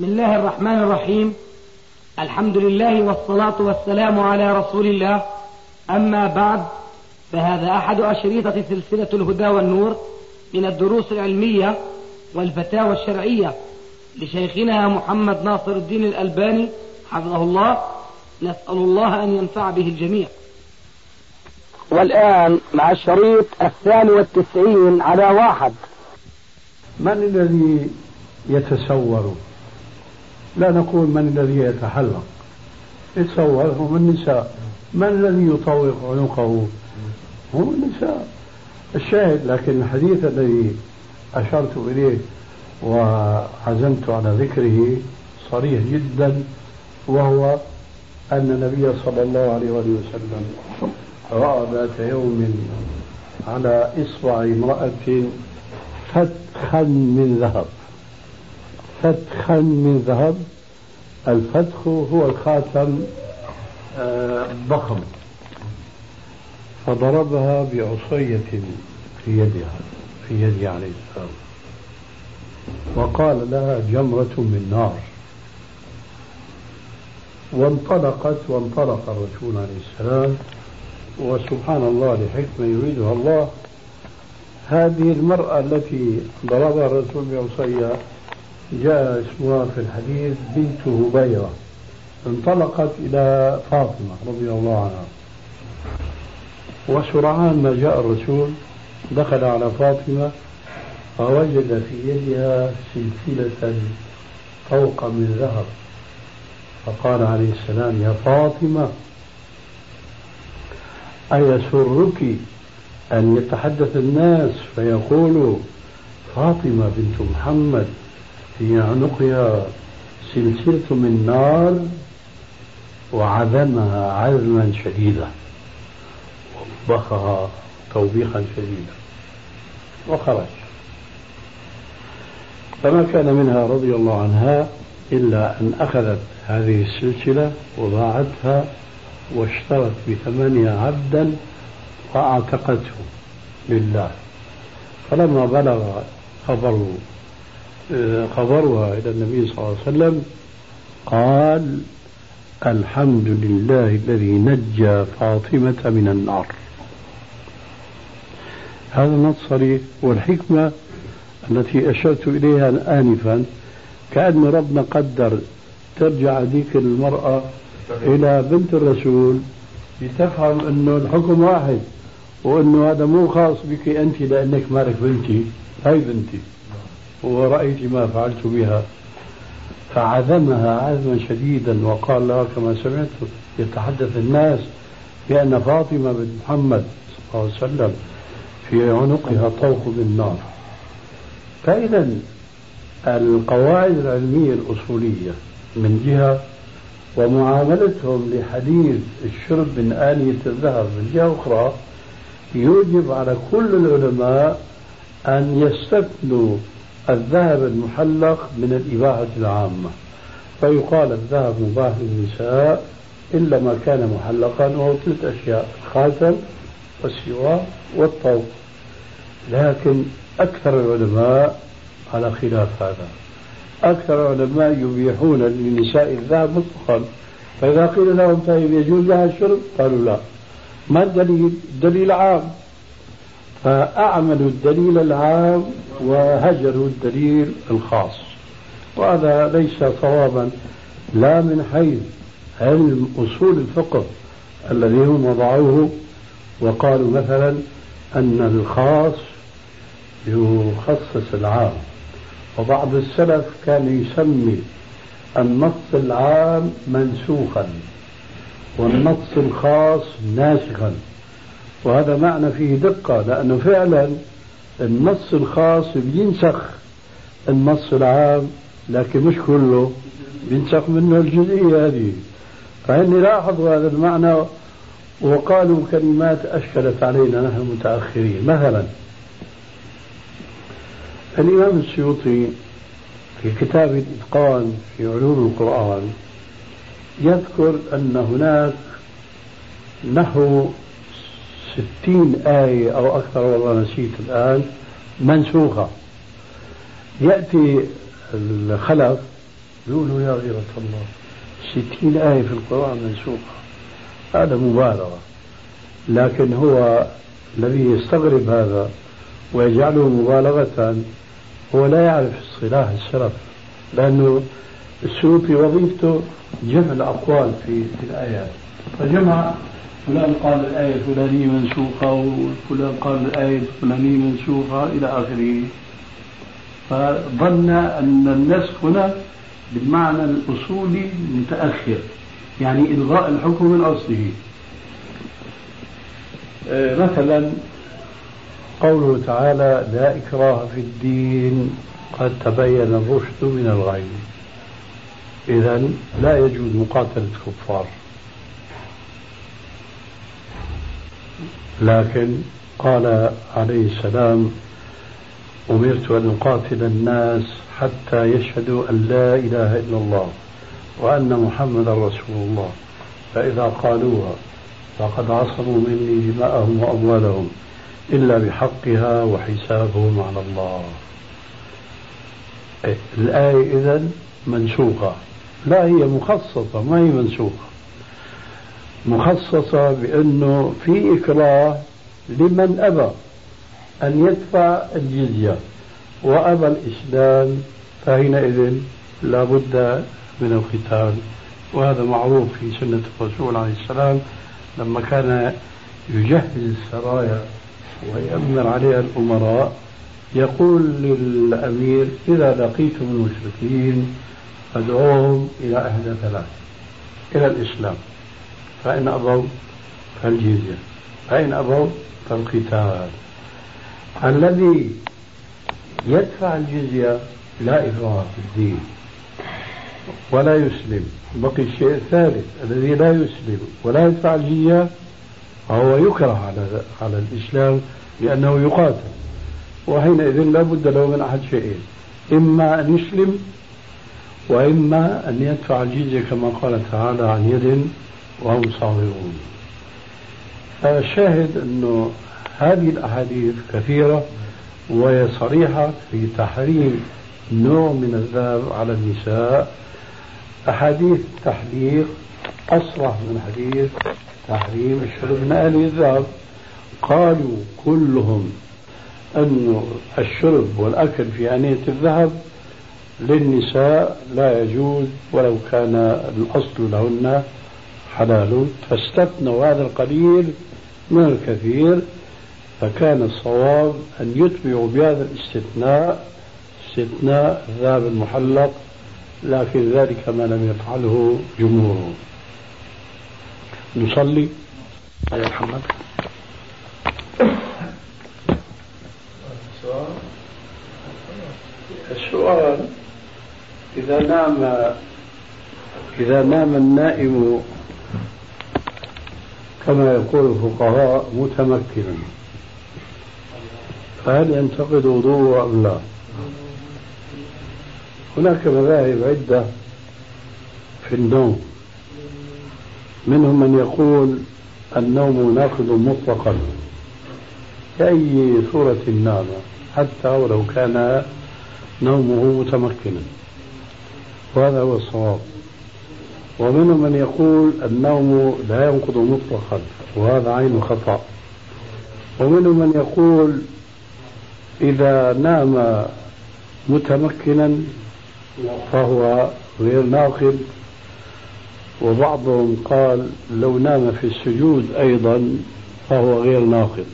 بسم الله الرحمن الرحيم. الحمد لله والصلاة والسلام على رسول الله. أما بعد فهذا أحد أشريطة سلسلة الهدى والنور من الدروس العلمية والفتاوى الشرعية لشيخنا محمد ناصر الدين الألباني حفظه الله. نسأل الله أن ينفع به الجميع. والآن مع الشريط الثاني والتسعين على واحد. من الذي يتصور لا نقول من الذي يتحلق. يتصور هم النساء. من الذي يطوق عنقه؟ هم النساء. الشاهد لكن الحديث الذي أشرت إليه وعزمت على ذكره صريح جدا وهو أن النبي صلى الله عليه وسلم رأى ذات يوم على إصبع امرأة فتخا من ذهب. فتخا من ذهب. الفتخ هو الخاتم الضخم. آه، فضربها بعصية في يدها في يد عليه السلام. وقال لها جمرة من نار. وانطلقت وانطلق الرسول عليه السلام. وسبحان الله لحكمة يريدها الله. هذه المرأة التي ضربها الرسول بعصية جاء اسمها في الحديث بنت هبيرة انطلقت إلى فاطمة رضي الله عنها. وسرعان ما جاء الرسول دخل على فاطمة فوجد في يدها سلسلة طوق من ذهب. فقال عليه السلام يا فاطمة أيسرك أن يتحدث الناس فيقولوا فاطمة بنت محمد في عنقها سلسلة من نار وعذمها عزما شديدا وطبخها توبيخا شديدا وخرج. فما كان منها رضي الله عنها إلا أن أخذت هذه السلسلة وضاعتها واشترت بثمنها عبدا وأعتقته لله. فلما بلغ خبر خبرها إلى النبي صلى الله عليه وسلم قال الحمد لله الذي نجى فاطمة من النار. هذا نص صريح والحكمة التي أشرت إليها آنفا كأن ربنا قدر ترجع هذيك المرأة إلى بنت الرسول لتفهم أنه الحكم واحد وأنه هذا مو خاص بك أنت لأنك مالك بنتي هاي بنتي. ورأيت ما فعلت بها. فعزمها عزما شديدا وقال لها كما سمعت يتحدث الناس بأن فاطمة بنت محمد صلى الله عليه وسلم في عنقها طوق بالنار. فإذا القواعد العلمية الأصولية من جهة ومعاملتهم لحديث الشرب من آنية الذهب من جهة أخرى يوجب على كل العلماء أن يستثنوا الذهب المحلق من الإباحة العامة. فيقال الذهب مباح للنساء إلا ما كان محلقا وهو ثلاث أشياء الخاتم والسواك والطوق. لكن أكثر العلماء على خلاف هذا. أكثر العلماء يبيحون للنساء الذهب مطلقا. فإذا قيل لهم طيب يجوز لها الشرب؟ قالوا لا. ما الدليل؟ الدليل عام. فأعملوا الدليل العام وهجروا الدليل الخاص. وهذا ليس صوابا لا من حيث علم أصول الفقه الذي هم وضعوه. وقالوا مثلا أن الخاص يخصص العام. وبعض السلف كان يسمي النص العام منسوخا والنص الخاص ناسخا. وهذا معنى فيه دقة لأنه فعلا النص الخاص بينسخ النص العام لكن مش كله بينسخ منه الجزئية هذه. فإني لاحظوا هذا المعنى وقالوا كلمات أشكلت علينا نحن المتأخرين مثلا الإمام السيوطي في كتاب الإتقان في علوم القرآن يذكر أن هناك نحو ستين آية أو أكثر والله نسيت الآن منسوخة. يأتي الخلف يقولوا يا غيرة الله ستين آية في القرآن منسوخة. هذا مبالغة لكن هو الذي يستغرب هذا ويجعله مبالغة. هو لا يعرف اصطلاح السلف لأنه السيوطي وظيفته جمع الأقوال في, في الآيات. فجمع فلان قال الآية الفلانية منسوخة وفلان قال الآية الفلانية منسوخة إلى آخره. فظن أن النسخ هنا بالمعنى الأصولي متأخر يعني إلغاء الحكم من أصله. آه، مثلا قوله تعالى لا إكراه في الدين قد تبين الرشد من الغي إذا لا يجوز مقاتلة الكفار لكن قال عليه السلام أمرت أن أقاتل الناس حتى يشهدوا أن لا إله إلا الله وأن محمدا رسول الله. فإذا قالوها فقد عصموا مني دماءهم وأموالهم إلا بحقها وحسابهم على الله. إيه، الآية إذا منسوخة. لا هي مخصصة ما هي منسوخة. مخصصة بأنه في إكراه لمن أبى أن يدفع الجزية وأبى الإسلام فحينئذ لا بد من القتال وهذا معروف في سنة الرسول عليه السلام لما كان يجهز السرايا ويأمر عليها الأمراء يقول للأمير إذا لقيتم المشركين فادعوهم إلى إحدى ثلاث إلى الإسلام. فإن أبوا فالجزية فإن أبوا فالقتال. الذي يدفع الجزية لا إكراه في الدين ولا يسلم. بقي الشيء الثالث الذي لا يسلم ولا يدفع الجزية فهو يكره على على الإسلام لأنه يقاتل. وحينئذ لا بد له من أحد شيئين إما أن يسلم وإما أن يدفع الجزية كما قال تعالى عن يد وهم صاغرون. الشاهد أنه هذه الأحاديث كثيرة وهي صريحة في تحريم نوع من الذهب على النساء. أحاديث تحليق أصرح من حديث تحريم الشرب من أهل الذهب. قالوا كلهم أن الشرب والأكل في آنية الذهب للنساء لا يجوز ولو كان الأصل لهن حلال فاستثنوا هذا القليل من الكثير فكان الصواب أن يتبعوا بهذا الاستثناء استثناء الذهب المحلق لكن ذلك ما لم يفعله جمهورهم نصلي. يا محمد. السؤال إذا نام إذا نام النائم كما يقول الفقهاء متمكنا. فهل ينتقد وضوءه أم لا؟ هناك مذاهب عدة في النوم. منهم من يقول النوم ناقض مطلقا. كأي صورة نام حتى ولو كان نومه متمكنا. وهذا هو الصواب. ومنهم من يقول النوم لا ينقض مطلقا وهذا عين خطأ. ومنهم من يقول إذا نام متمكنا فهو غير ناقض وبعضهم قال لو نام في السجود أيضا فهو غير ناقض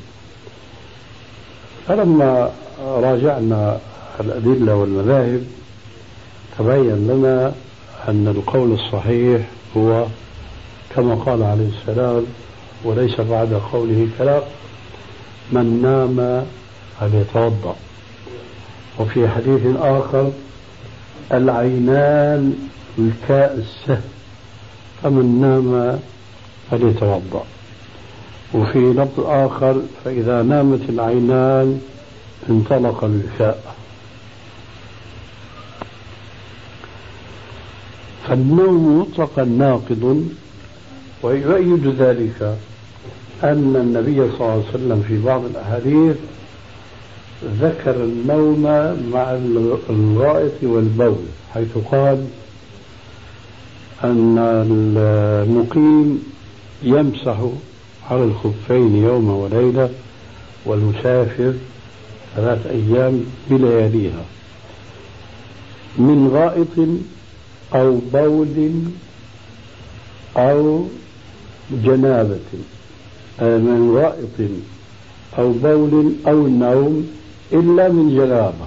فلما راجعنا الأدلة والمذاهب تبين لنا أن القول الصحيح هو كما قال عليه السلام وليس بعد قوله كلام من نام فليتوضأ. وفي حديث آخر العينان السهم فمن نام فليتوضأ. وفي لفظ آخر فإذا نامت العينان انطلق الوكاء فالنوم مطلقا ناقض ويؤيد ذلك أن النبي صلى الله عليه وسلم في بعض الأحاديث ذكر النوم مع الغائط والبول حيث قال أن المقيم يمسح على الخفين يوم وليلة والمسافر ثلاث أيام بلياليها. من غائط أو بول أو جنابة من غائط أو بول أو نوم إلا من جنابة.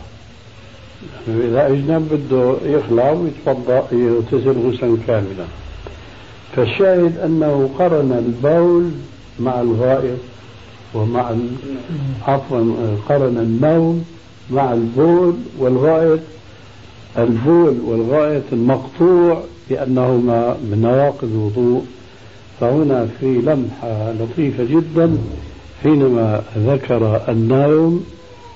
إذا أجنب بده يخلع ويتوضأ يغتسل غسلا كاملا. فالشاهد أنه قرن البول مع الغائط ومع عفوا قرن النوم مع البول والغائط البول والغائط المقطوع بأنهما من نواقض الوضوء فهنا في لمحة لطيفة جدا حينما ذكر النوم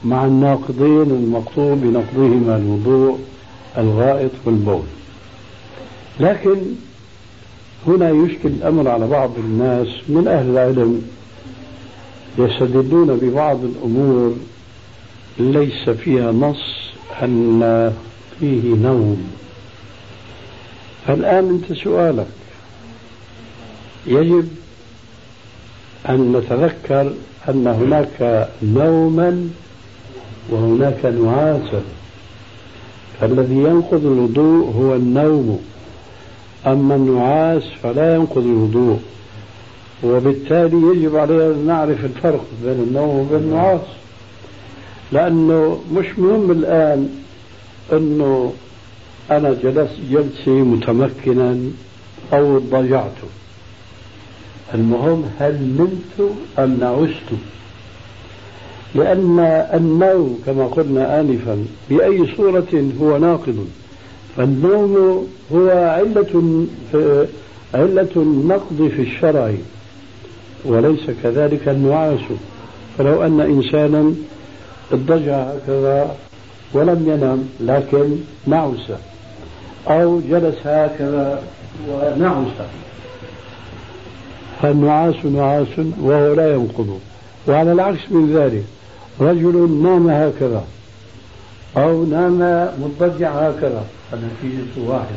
مع الناقضين المقطوع بنقضهما الوضوء الغائط والبول. لكن هنا يشكل الأمر على بعض الناس من أهل العلم يستدلون ببعض الأمور ليس فيها نص أن فيه نوم. فالآن أنت سؤالك. يجب أن نتذكر أن هناك نوما وهناك نعاسا فالذي ينقض الوضوء هو النوم. أما النعاس فلا ينقض الوضوء. وبالتالي يجب علينا أن نعرف الفرق بين النوم وبين النعاس لأنه مش مهم الآن أنه أنا جلست جلسة متمكنا أو ضجعت المهم هل نمت أم نعست لأن النوم كما قلنا آنفا بأي صورة هو ناقض. فالنوم هو علة علة النقض في الشرع وليس كذلك النعاس. فلو أن إنسانا اضطجع هكذا ولم ينم لكن نعس أو جلس هكذا ونعس فالنعاس نعاس وهو لا ينقض. وعلى العكس من ذلك رجل نام هكذا أو نام مضطجع هكذا. النتيجة واحدة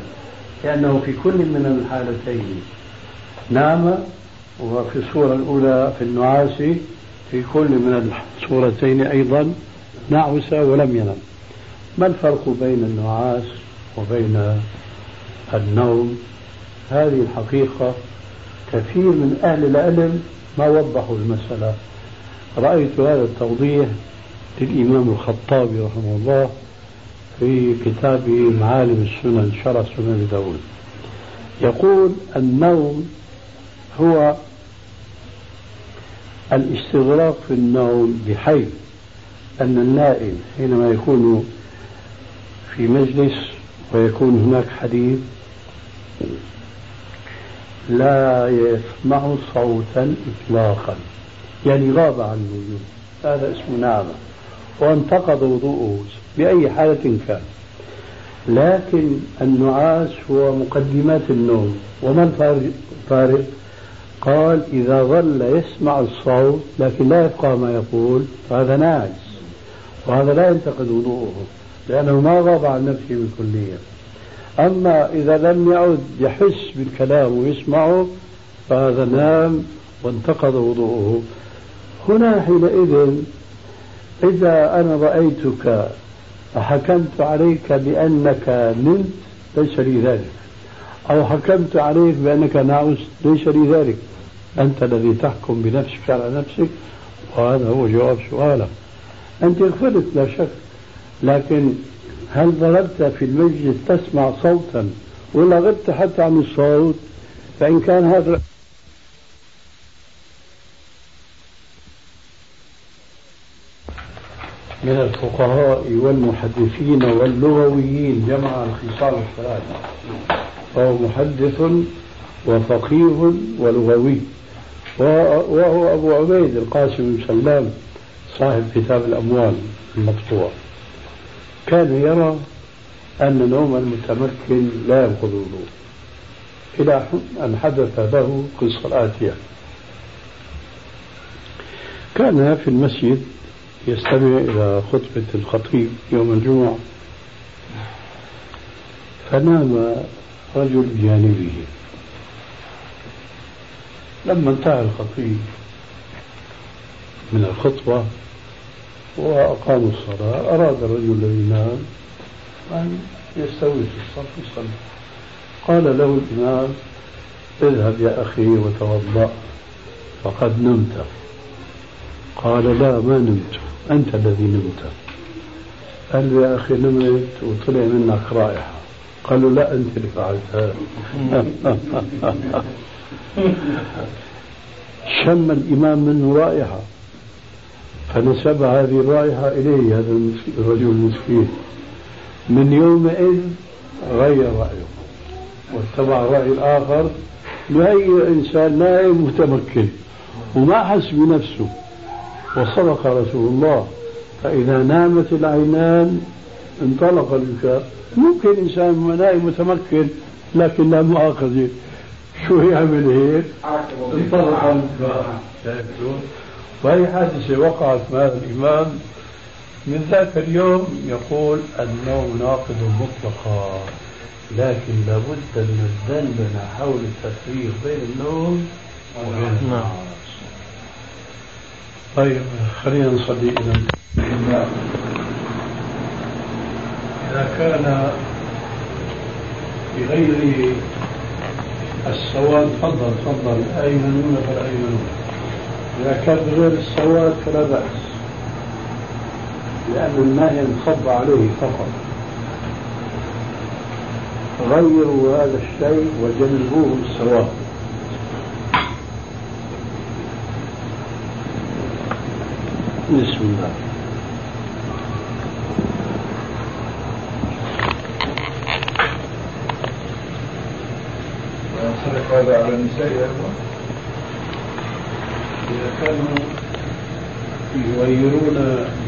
لأنه في كل من الحالتين نام وفي الصورة الأولى في النعاس في كل من الصورتين أيضا نعس ولم ينم. ما الفرق بين النعاس وبين النوم؟ هذه الحقيقة كثير من أهل العلم ما وضحوا المسألة. رأيت هذا التوضيح للإمام الخطابي رحمه الله في كتابه معالم السنن شرح سنن داود. يقول النوم هو الاستغراق في النوم بحيث أن النائم حينما يكون في مجلس ويكون هناك حديث لا يسمع صوتا إطلاقا يعني غاب عن الوجود. هذا اسمه نعمة وانتقض وضوءه بأي حالة كان. لكن النعاس هو مقدمات النوم. وما الفارق قال إذا ظل يسمع الصوت لكن لا يبقى ما يقول فهذا ناعس. وهذا لا ينتقد وضوءه. لأنه ما غاب عن نفسه بالكلية. أما إذا لم يعد يحس بالكلام ويسمعه فهذا نام وانتقض وضوءه. هنا حينئذ إذا أنا رأيتك حكمت عليك بأنك نمت ليس لي ذلك. أو حكمت عليك بأنك نعس ليس لي ذلك. أنت الذي تحكم بنفسك على نفسك وهذا هو جواب سؤالك. أنت غفلت لا شك. لكن هل ظللت في المجلس تسمع صوتا ولا غبت حتى عن الصوت؟ فإن كان هذا من الفقهاء والمحدثين واللغويين جمع الخصال الثلاثة. فهو محدث وفقيه ولغوي. وهو أبو عبيد القاسم بن سلام صاحب كتاب الأموال المقطوع. كان يرى أن نوم المتمكن لا ينقض الوضوء إلى أن حدث له قصة الآتية كان في المسجد يستمع إلى خطبة الخطيب يوم الجمعة. فنام رجل بجانبه. لما انتهى الخطيب من الخطبة وأقاموا الصلاة. أراد الرجل الذي نام أن يستوي في الصف يصلي قال له الإمام اذهب يا أخي وتوضأ. فقد نمت. قال لا ما نمت. أنت الذي نمت. قال له يا أخي نمت وطلع منك رائحة. قال له لا أنت اللي فعلتها. شم الإمام منه رائحة. فنسب هذه الرائحة إليه هذا الرجل المسكين. من يومئذ غير رأيه واتبع الرأي الآخر لأي إنسان نائم متمكن. وما حس بنفسه. وصدق رسول الله. فإذا نامت العينان انطلق البكاء ممكن إنسان نائم متمكن لكن لا مؤاخذة. شو يعمل هيك؟ انطلق. وهي حادثة وقعت مع الإمام. من ذاك اليوم يقول النوم ناقض مطلقا لكن لابد من الدندنة حول التفريق بين النوم وبين النعاس طيب خلينا نصلي إذا. إذا كان بغير السواد تفضل تفضل. أيمنون فالأيمنون إذا كان بغير السواد فلا بأس. لأن الماء ينصب عليه فقط. غيروا هذا الشيء وجنبوه السواد بسم الله. وينصرف هذا على النساء يا إذا كانوا يغيرون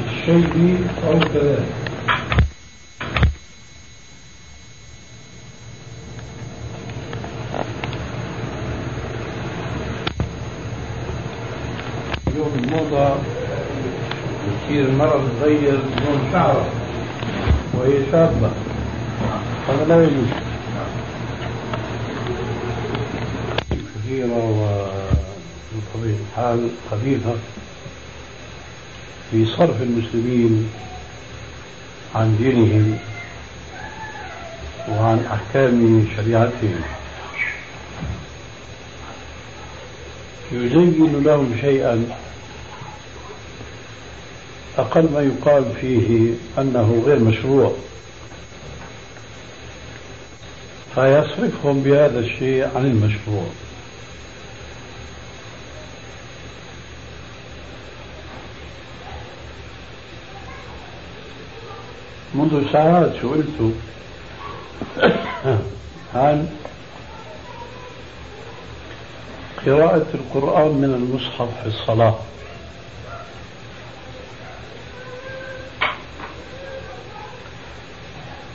الشيء أو كذلك. اليوم الموضة كثير بتغير لون شعرها وهي شابة هذا لا يجوز. كثيرة الحال خبيثة في صرف المسلمين عن دينهم وعن أحكام شريعتهم. يزين لهم شيئا. أقل ما يقال فيه أنه غير مشروع. فيصرفهم بهذا الشيء عن المشروع. منذ ساعات سئلت. عن قراءة القرآن من المصحف في الصلاة؟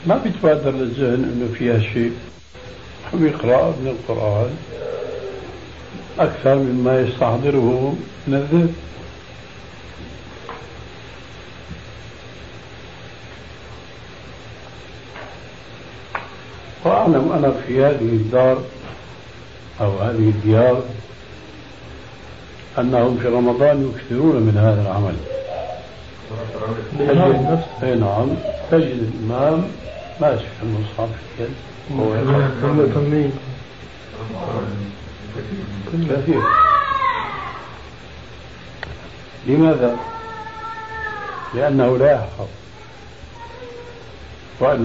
ما بيتبادر للذهن إنه فيها شيء؟ هو يقرأ من القرآن أكثر مما يستحضره من الذهن. وأعلم أنا في هذه الدار أو هذه الديار أنهم في رمضان يكثرون من هذا العمل. تجد أي نعم. تجد الإمام ماسك المصحف في اليد. كثير. لماذا؟ لأنه لا يحفظ.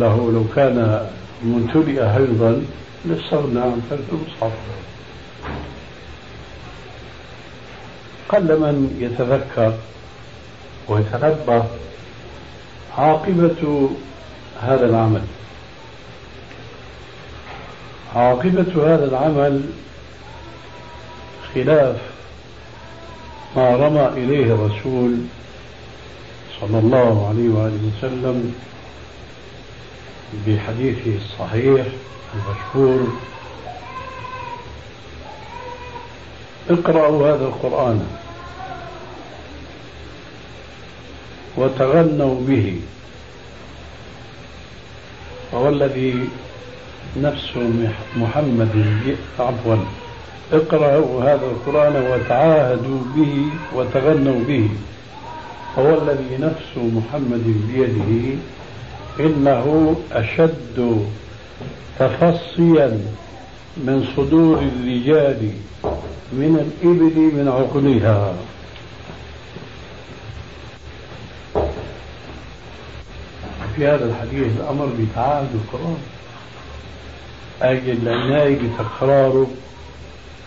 هو لو كان ممتلئ حفظا لاستغنى عن فرد المصحف قل من يتذكر ويتنبه عاقبة هذا العمل. عاقبة هذا العمل خلاف ما رمى إليه الرسول صلى الله عليه وآله وسلم بحديثه الصحيح المشهور. اقرأوا هذا القرآن وتغنوا به. فوالذي نفس محمد عفوا. اقرأوا هذا القرآن وتعاهدوا به وتغنوا به. هو الذي نفس محمد بيده إنه أشد تفصيا من صدور الرجال من الإبل من عقلها. في هذا الحديث الأمر بتعاهد القرآن. أي العناية بتكراره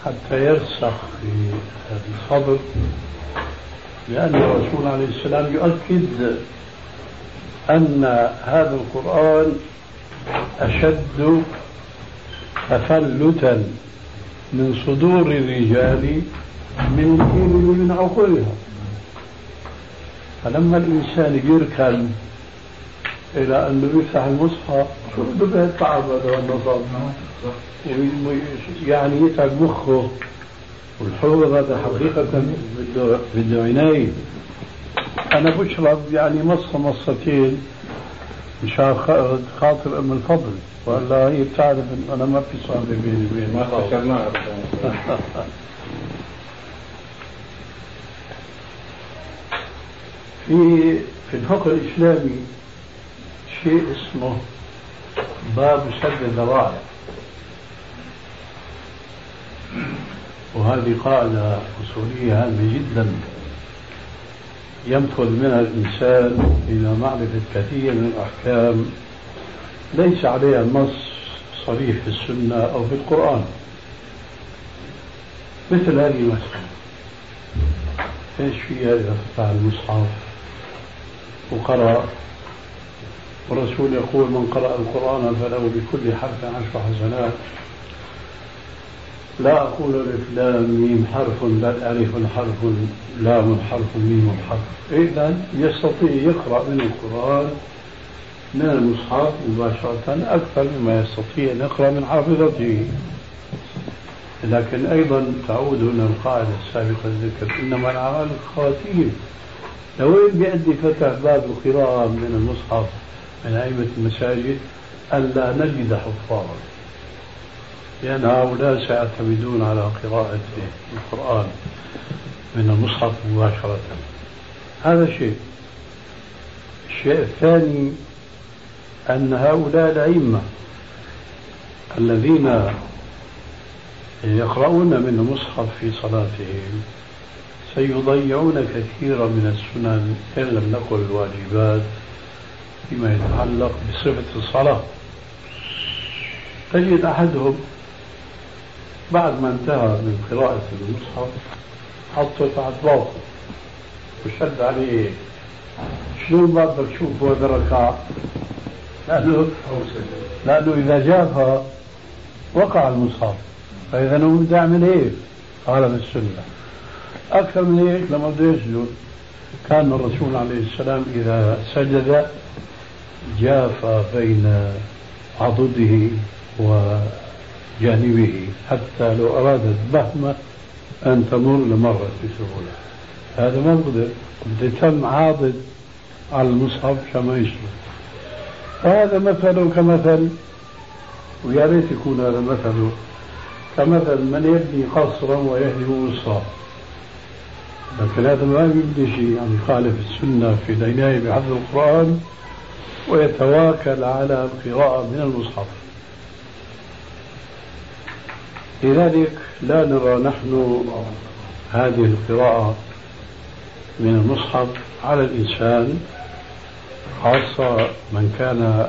حتى يرسخ في الصدر لأن الرسول عليه السلام يؤكد أن هذا القرآن أشد تفلتا من صدور الرجال من الإبل من عقولها. فلما الإنسان يركن إلى أنه يفتح المصحف شو بده يتعب هذا النظام يعني يتعب مخه. والحوض هذا حقيقة بده بده عناية أنا بشرب يعني مصة مصتين مشان خاطر أم الفضل. ولا هي بتعرف إن أنا ما في صعب بيني وبين ما في في الفقه الإسلامي شيء اسمه باب سد الذرائع وهذه قاعدة أصولية هامة جدا. ينفذ منها الإنسان إلى معرفة كثير من الأحكام. ليس عليها نص صريح في السنة أو في القرآن. مثل هذه المسألة. إيش فيها إذا فتح المصحف؟ وقرأ. والرسول يقول من قرأ القرآن فله بكل حرف عشر حسنات. لا أقول ألف لام ميم حرف بل ألف حرف لام حرف ميم حرف. إذا يستطيع يقرأ من القرآن من المصحف مباشرة أكثر مما يستطيع أن يقرأ من حافظته. لكن أيضا تعود هنا القاعدة السابقة الذكر إنما الأعمال الخواتيم لوين بيأدي فتح باب القراءة من المصحف من أئمة المساجد ألا نجد حفاظا. لأن هؤلاء سيعتمدون على قراءة القرآن من المصحف مباشرة. هذا شيء. الشيء الثاني أن هؤلاء الأئمة الذين يقرؤون من المصحف في صلاتهم سيضيعون كثيرا من السنن إن لم نقل الواجبات فيما يتعلق بصفة الصلاة. تجد أحدهم بعد ما انتهى من قراءة المصحف حطه تحت باطل وشد عليه شنو بدك تشوف هذا الركعة؟ لأنه لأنه إذا جافها وقع المصحف. فإذا هو بده يعمل هيك قال بالسنة أكثر من هيك لما بده يسجد كان الرسول عليه السلام إذا سجد جاف بين عضده وجانبه حتى لو أرادت بهمة أن تمر لمرت بسهولة. هذا ما بقدر بده يتم عاضد على المصحف كما يشرب فهذا مثل كمثل ويا ريت يكون هذا مثله كمثل من يبني قصرا ويهدم مصرا لكن هذا ما يبني شيء يعني يخالف السنة في العناية بحفظ القرآن ويتواكل على القراءة من المصحف. لذلك لا نرى نحن هذه القراءة من المصحف على الإنسان خاصة من كان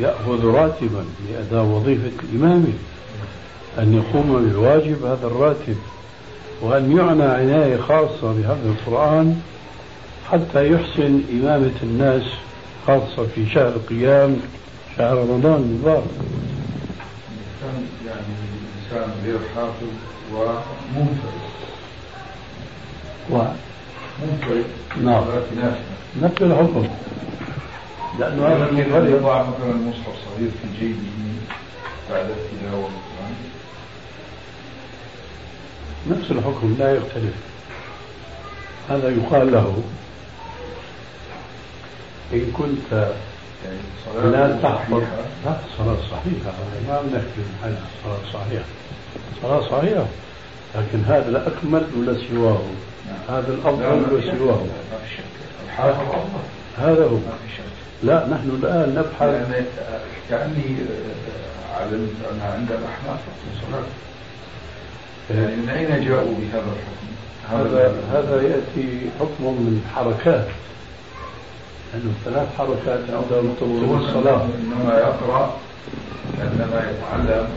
يأخذ راتبا لأداء وظيفة الإمامة أن يقوم بالواجب هذا الراتب وأن يعنى عناية خاصة بهذا القرآن حتى يحسن إمامة الناس خاصة في شهر قيام شهر رمضان المبارك. يعني الإنسان غير حافظ ومنفرد. و منفرد. نعم. نفس الحكم. لأنه هذا المنفرد يضع مثلا مصحف صغير في جيبه بعد التلاوة نفس الحكم لا يختلف. هذا يقال له إن كنت لا تحفظ. لا صلاة صحيحة. ما بنحكي من صلاة صحيحة. صلاة صحيحة. لكن هذا لا أكمل ولا سواه. نعم. هذا الأفضل ولا سواه. هذا هو. لا نحن الآن نبحث. كأني آه، علمت أن عند الأحناف صلاة يعني من أين جاءوا بهذا الحكم؟ هذا هذا يأتي حكم من حركات. لأنه ثلاث حركات عندهم طول الصلاة. إنما يقرأ كأنما يتعلم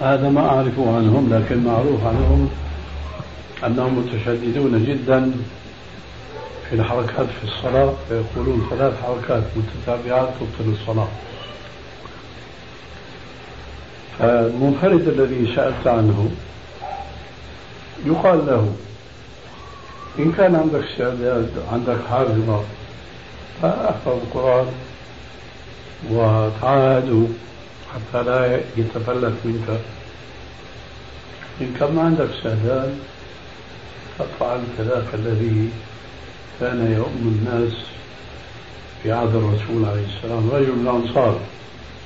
هذا ما أعرفه عنهم لكن معروف عنهم أنهم متشددون جدا في الحركات في الصلاة فيقولون ثلاث حركات متتابعات تبطل الصلاة. فالمنفرد الذي سألت عنه يقال له إن كان عندك استعداد عندك حافظة فاحفظ القرآن وتعاهده حتى لا يتفلت منك. إن كان ما عندك استعداد فافعل كذاك الذي كان يؤم الناس في عهد الرسول عليه السلام. رجل من الأنصار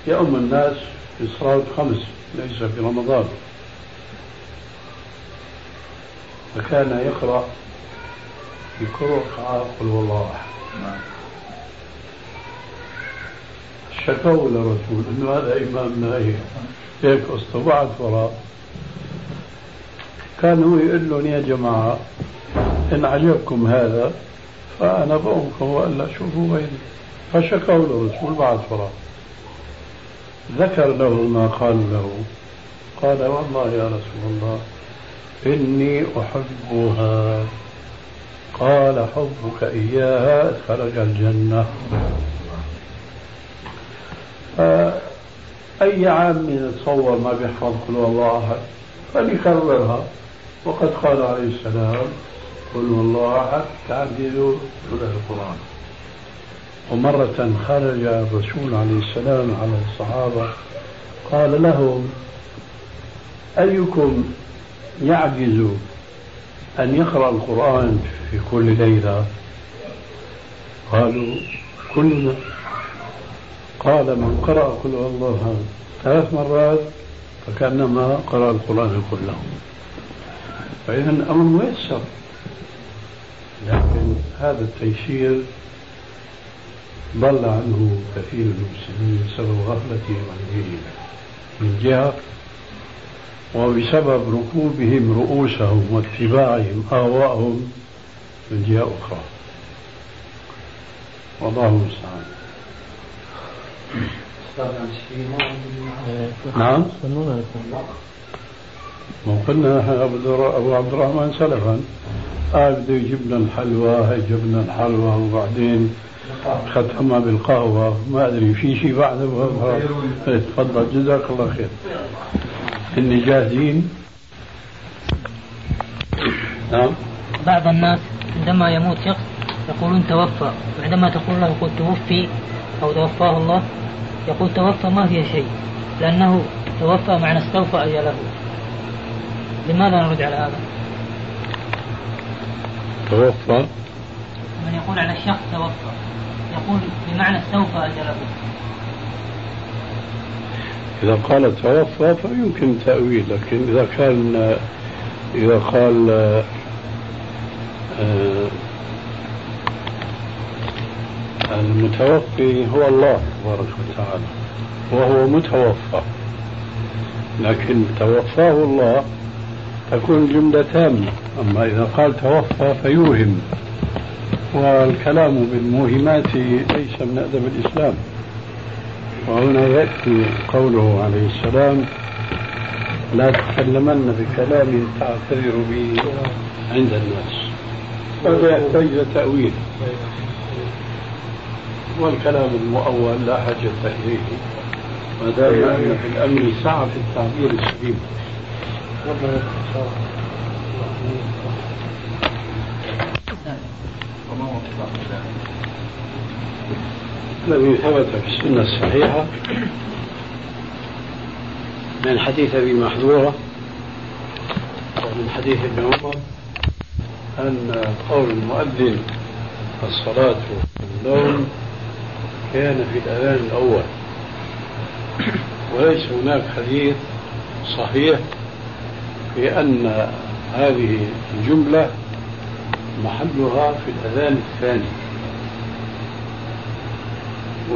يؤم الناس في الصلاة الخمس ليس في رمضان. فكان يقرأ في كل ركعة قل والله أحد. شكوا للرسول إنه هذا امامنا هيك هيك اصطبعت وراء كان هو يقول لهم يا جماعة إن عجبكم هذا فأنا بأمكم والا شوفوا غيري. فشكوا للرسول بعد وراء ذكر له ما قال له. قال والله يا رسول الله إني أحبها. قال حبك إياها أدخلك الجنة. أي عام يتصور ما بيحفظ قل الله أحد فليكررها. وقد قال عليه السلام قل الله أحد تعدلوا ثلث القرآن. ومرة خرج الرسول عليه السلام على الصحابة قال لهم أيكم يعجز أن يقرأ القرآن في كل ليلة. قالوا كلنا. قال من قرأ قل الله ثلاث مرات فكأنما قرأ القرآن كله. فإذا الأمر ميسر. لكن هذا التيسير ضل عنه كثير من المسلمين بسبب غفلتهم عن دينهم. من جهة وبسبب ركوبهم رؤوسهم واتباعهم أهواءهم من جهة أخرى والله المستعان. نعم. ما قلنا أبو عبد الرحمن سلفا آه بده يجيب لنا الحلوى هي جبنا الحلوى وبعدين ختمها بالقهوة ما أدري في شيء بعد؟ تفضل جزاك الله خير. إني جاهزين نعم. بعض الناس عندما يموت شخص يقولون توفى وعندما تقول له يقول توفي أو توفاه الله يقول توفى ما فيها شيء لأنه توفى معنى استوفى أجله لماذا نرد على هذا؟ توفى. من يقول على الشخص توفى يقول بمعنى استوفى أجله إذا قال توفى فيمكن تأويل لكن إذا كان إذا قال آه، المتوفي هو الله تبارك وتعالى وهو متوفى لكن توفاه الله تكون جملة تامة أما إذا قال توفى فيوهم والكلام بالموهمات ليس من أدب الإسلام. وهنا يأتي قوله عليه السلام لا تتكلمن بكلام تعتذر به عند الناس. هذا يحتاج إلى تأويل. والكلام المؤول لا حاجة إليه. ما دام في الأمر سعة في التعبير السليم. الذي ثبت في السنة الصحيحة من حديث أبي محذورة ومن حديث ابن عمر أن قول المؤذن الصلاة والنوم كان في الأذان الأول. وليس هناك حديث صحيح بأن هذه الجملة محلها في الأذان الثاني.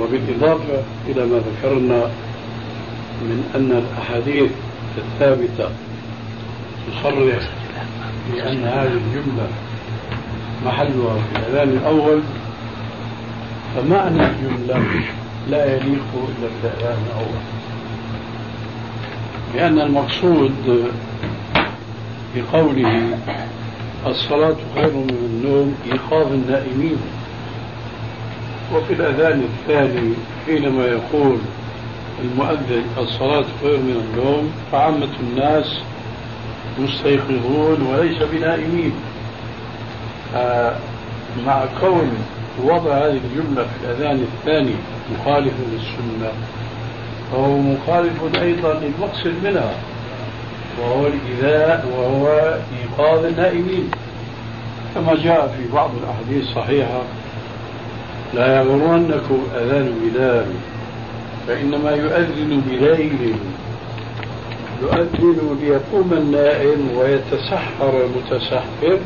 وبالإضافة إلى ما ذكرنا من أن الأحاديث الثابتة تصرح بأن هذه الجملة محلها في الأذان الأول فمعنى الجملة لا يليق إلا بالأذان الأول. لأن المقصود بقوله الصلاة خير من النوم إيقاظ النائمين. وفي الأذان الثاني حينما يقول المؤذن الصلاة خير من النوم فعامة الناس مستيقظون وليس بنائمين. آه مع كون وضع هذه الجملة في الأذان الثاني مخالف للسنة فهو مخالف أيضا للمقصد منها وهو الإذاء وهو إيقاظ النائمين. كما جاء في بعض الأحاديث الصحيحة لا يغرنكم أذان بلال فإنما يؤذن بليل يؤذن ليقوم النائم ويتسحر المتسحر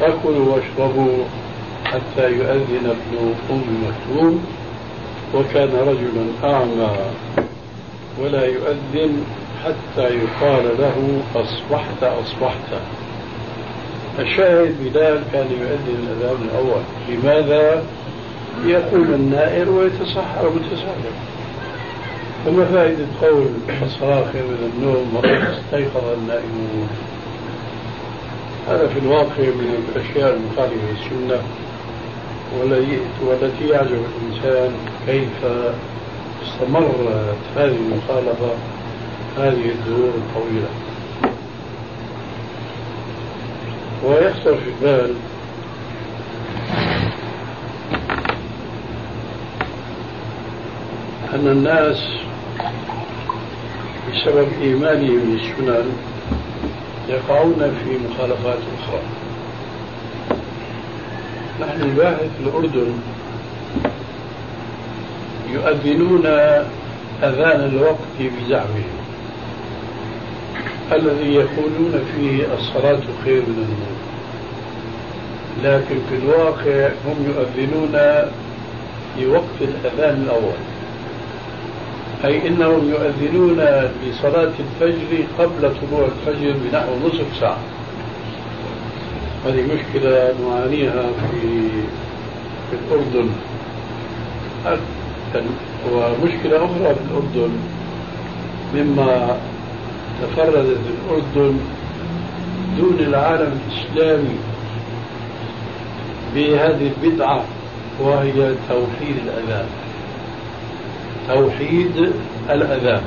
فكلوا واشربوا حتى يؤذن ابن أم مكتوم وكان رجلا أعمى ولا يؤذن حتى يقال له أصبحت أصبحت الشاهد بلال كان يؤذن الأذان الأول لماذا؟ ليقوم النائر ويتسحر متسحر فما فائدة قول الصلاة خير من النوم وقد استيقظ النائمون. هذا في الواقع من الأشياء المخالفة للسنة والتي يعجب الإنسان كيف استمرت هذه المخالفة هذه الدهور الطويلة. ويخطر في البال أن الناس بسبب إيمانهم بالسنن يقعون في مخالفات أخرى. نحن الباحث في الأردن يؤذنون أذان الوقت بزعمهم الذي يقولون فيه الصلاة خير من النوم. لكن في الواقع هم يؤذنون في وقت الأذان الأول. أي إنهم يؤذنون لصلاة الفجر قبل طلوع الفجر بنحو نصف ساعة. هذه مشكلة نعانيها في في الأردن. ومشكلة أخرى في الأردن مما تفردت الأردن دون العالم الإسلامي بهذه البدعة وهي توحيد الأذان. توحيد الأذان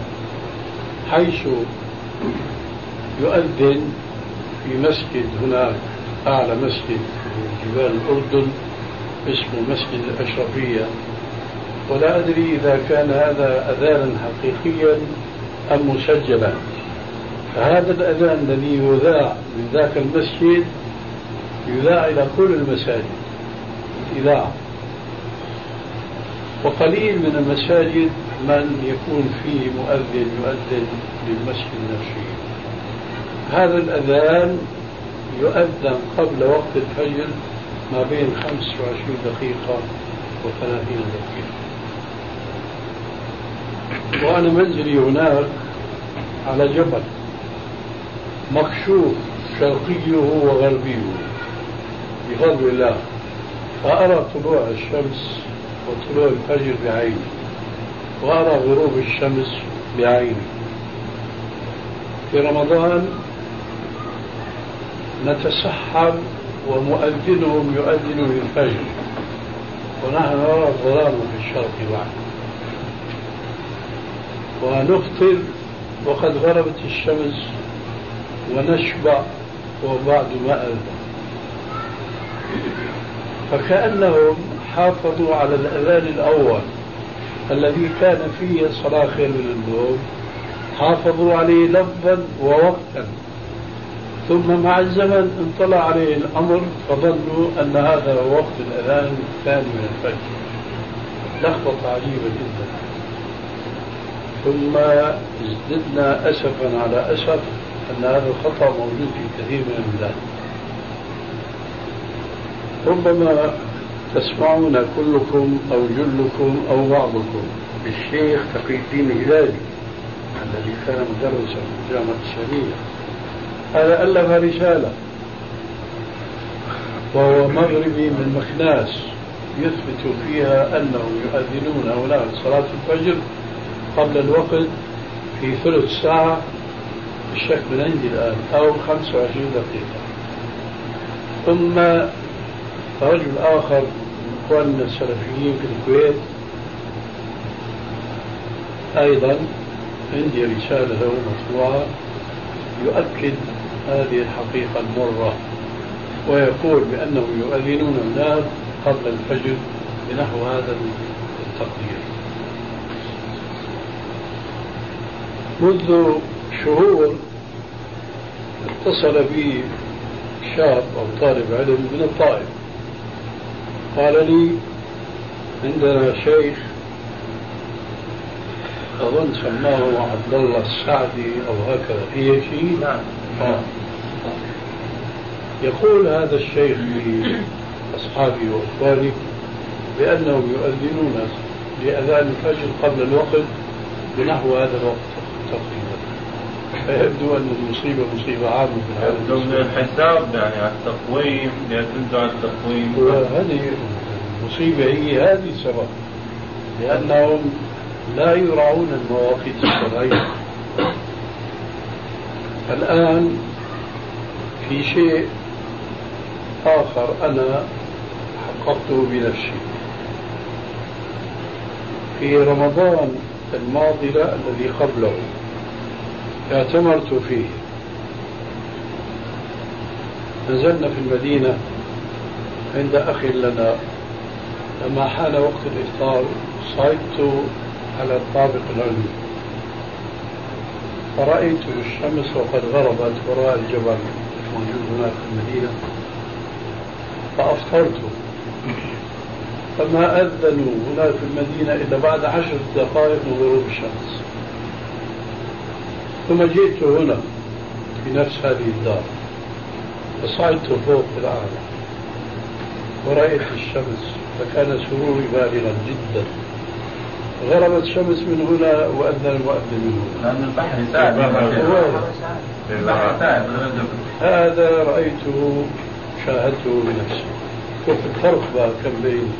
حيث يؤذن في مسجد هناك أعلى مسجد في جبال الأردن اسمه مسجد الأشرفية. ولا أدري إذا كان هذا أذانا حقيقيا أم مسجلا. فهذا الأذان الذي يذاع من ذاك المسجد يذاع إلى كل المساجد إذاعة وقليل من المساجد من يكون فيه مؤذن يؤذن للمسجد نفسه هذا الأذان يؤذن قبل وقت الفجر ما بين 25 دقيقة و30 دقيقة. وأنا منزلي هناك على جبل. مكشوف شرقيه وغربيه. بفضل الله. فأرى طلوع الشمس وطلوع الفجر بعيني وأرى غروب الشمس بعيني في رمضان نتسحر ومؤذنهم يؤذن للفجر ونحن نرى الظلام في الشرق بعد. ونفطر وقد غربت الشمس ونشبع وبعد ما أذن. فكأنهم حافظوا على الأذان الأول الذي كان فيه الصلاة خير من النوم حافظوا عليه لفظا ووقتا. ثم مع الزمن انطلع عليه الأمر فظنوا أن هذا هو وقت الأذان الثاني من الفجر. لخبطة عجيبة جدا. ثم ازددنا أسفا على أسف أن هذا الخطأ موجود في كثير من البلاد. ربما تسمعون كلكم أو جلكم أو بعضكم بالشيخ تقي الدين الهلالي الذي كان مدرسا في جامعة الشريعة. هذا ألف رسالة. وهو مغربي من مكناس يثبت فيها أنهم يؤذنون هناك صلاة الفجر قبل الوقت في ثلث ساعة الشك من عندي الآن أو 25 دقيقة. ثم رجل آخر إخواننا السلفيين في الكويت أيضا عندي رسالة له مطبوعة يؤكد هذه الحقيقة المرة ويقول بأنهم يؤذنون الناس قبل الفجر بنحو هذا التقدير. منذ شهور اتصل بي شاب أو طالب علم من الطائف. قال لي عندنا شيخ أظن سماه عبد الله السعدي أو هكذا هي شيء نعم. آه. يقول هذا الشيخ لأصحابي وإخواني بأنهم يؤذنون لأذان الفجر قبل الوقت بنحو هذا الوقت. فيبدو أن المصيبة مصيبة عامة. يبدو من الحساب يعني على التقويم يعتمدوا على التقويم. وهذه المصيبة هي هذه السبب لأنهم لا يراعون المواقيت الشرعية الآن في شيء آخر أنا حققته بنفسي. في رمضان الماضي لا الذي قبله. اعتمرت فيه. نزلنا في المدينة عند أخ لنا. لما حان وقت الإفطار صعدت على الطابق العلوي فرأيت الشمس وقد غربت وراء الجبل موجود هناك في المدينة. فأفطرت. فما أذنوا هناك في المدينة إلا بعد عشر دقائق من غروب الشمس. ثم جئت هنا في نفس هذه الدار. فصعدت فوق الأعلى ورأيت الشمس فكان سروري بالغا جدا. غربت الشمس من هنا وأذن المؤذن من هنا. لأن البحر ساعد. هذا رأيته شاهدته بنفسي. شوف الفرق بقى؟ كم بين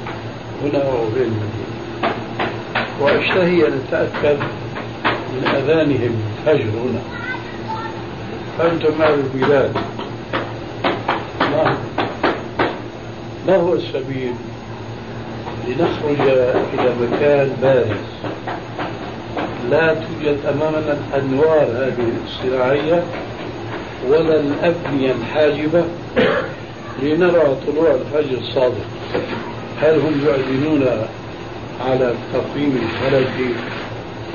هنا وبين المدينة وأشتهي أن أتأكد من أذانهم الفجر هنا فأنتم أهل البلاد. ما هو السبيل؟ لنخرج إلى مكان بارز. لا توجد أمامنا الأنوار هذه الصناعية ولا الأبنية الحاجبة. لنرى طلوع الفجر الصادق. هل هم يعلنون على التقويم الفلكي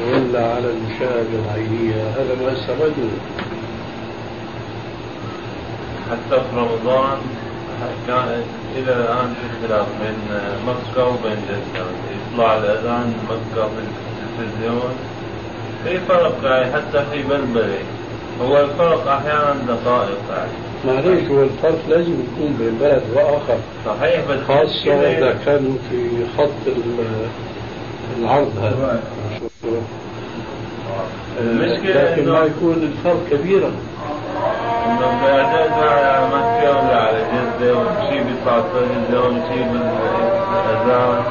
ولا على المشاهدة العينية. هذا ما استبعده حتى في رمضان كان إلى الآن في اختلاف بين مكة وبين جدة. يطلع الأذان مكة في التلفزيون. في فرق يعني حتى في بلبلي هو الفرق أحيانا دقائق يعني. معليش هو الفرق لازم يكون بين بلد وآخر. صحيح بس خاصة إذا كانوا في خط العرض هذا. المشكلة لكن ما يكون الفرق كبيرا. إنه في على مكة ولا على جدة وشيء بيدفع وشي من بالأذان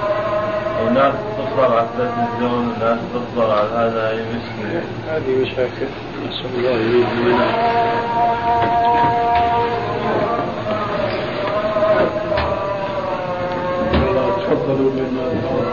وناس تفطر على التلفزيون وناس تفطر على هذا هي مشكلة. هذه مشاكل. نسأل الله يريد منها. تفضلوا. بما